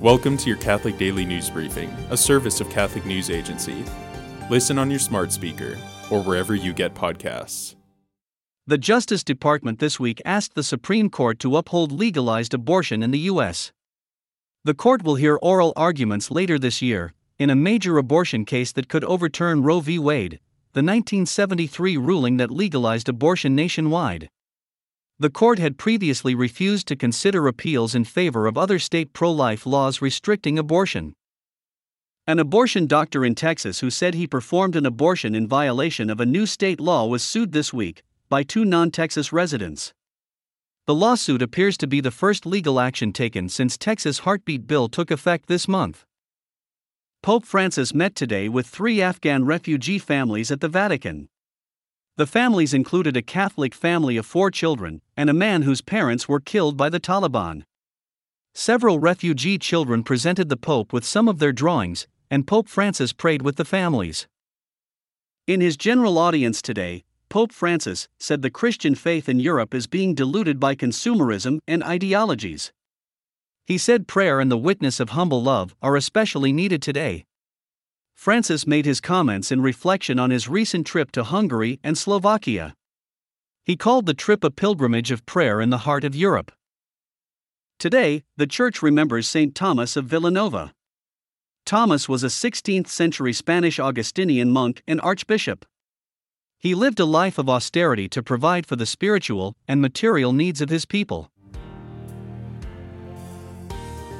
Welcome to your Catholic Daily News Briefing, a service of Catholic News Agency. Listen on your smart speaker or wherever you get podcasts. The Justice Department this week asked the Supreme Court to uphold legalized abortion in the U.S. The court will hear oral arguments later this year in a major abortion case that could overturn Roe v. Wade, the 1973 ruling that legalized abortion nationwide. The court had previously refused to consider appeals in favor of other state pro life laws restricting abortion. An abortion doctor in Texas who said he performed an abortion in violation of a new state law was sued this week by two non Texas residents. The lawsuit appears to be the first legal action taken since Texas heartbeat bill took effect this month. Pope Francis met today with three Afghan refugee families at the Vatican. The families included a Catholic family of four children and a man whose parents were killed by the Taliban. Several refugee children presented the Pope with some of their drawings, and Pope Francis prayed with the families. In his general audience today, Pope Francis said the Christian faith in Europe is being diluted by consumerism and ideologies. He said prayer and the witness of humble love are especially needed today. Francis made his comments in reflection on his recent trip to Hungary and Slovakia. He called the trip a pilgrimage of prayer in the heart of Europe. Today, the Church remembers St. Thomas of Villanova. Thomas was a 16th century Spanish Augustinian monk and archbishop. He lived a life of austerity to provide for the spiritual and material needs of his people.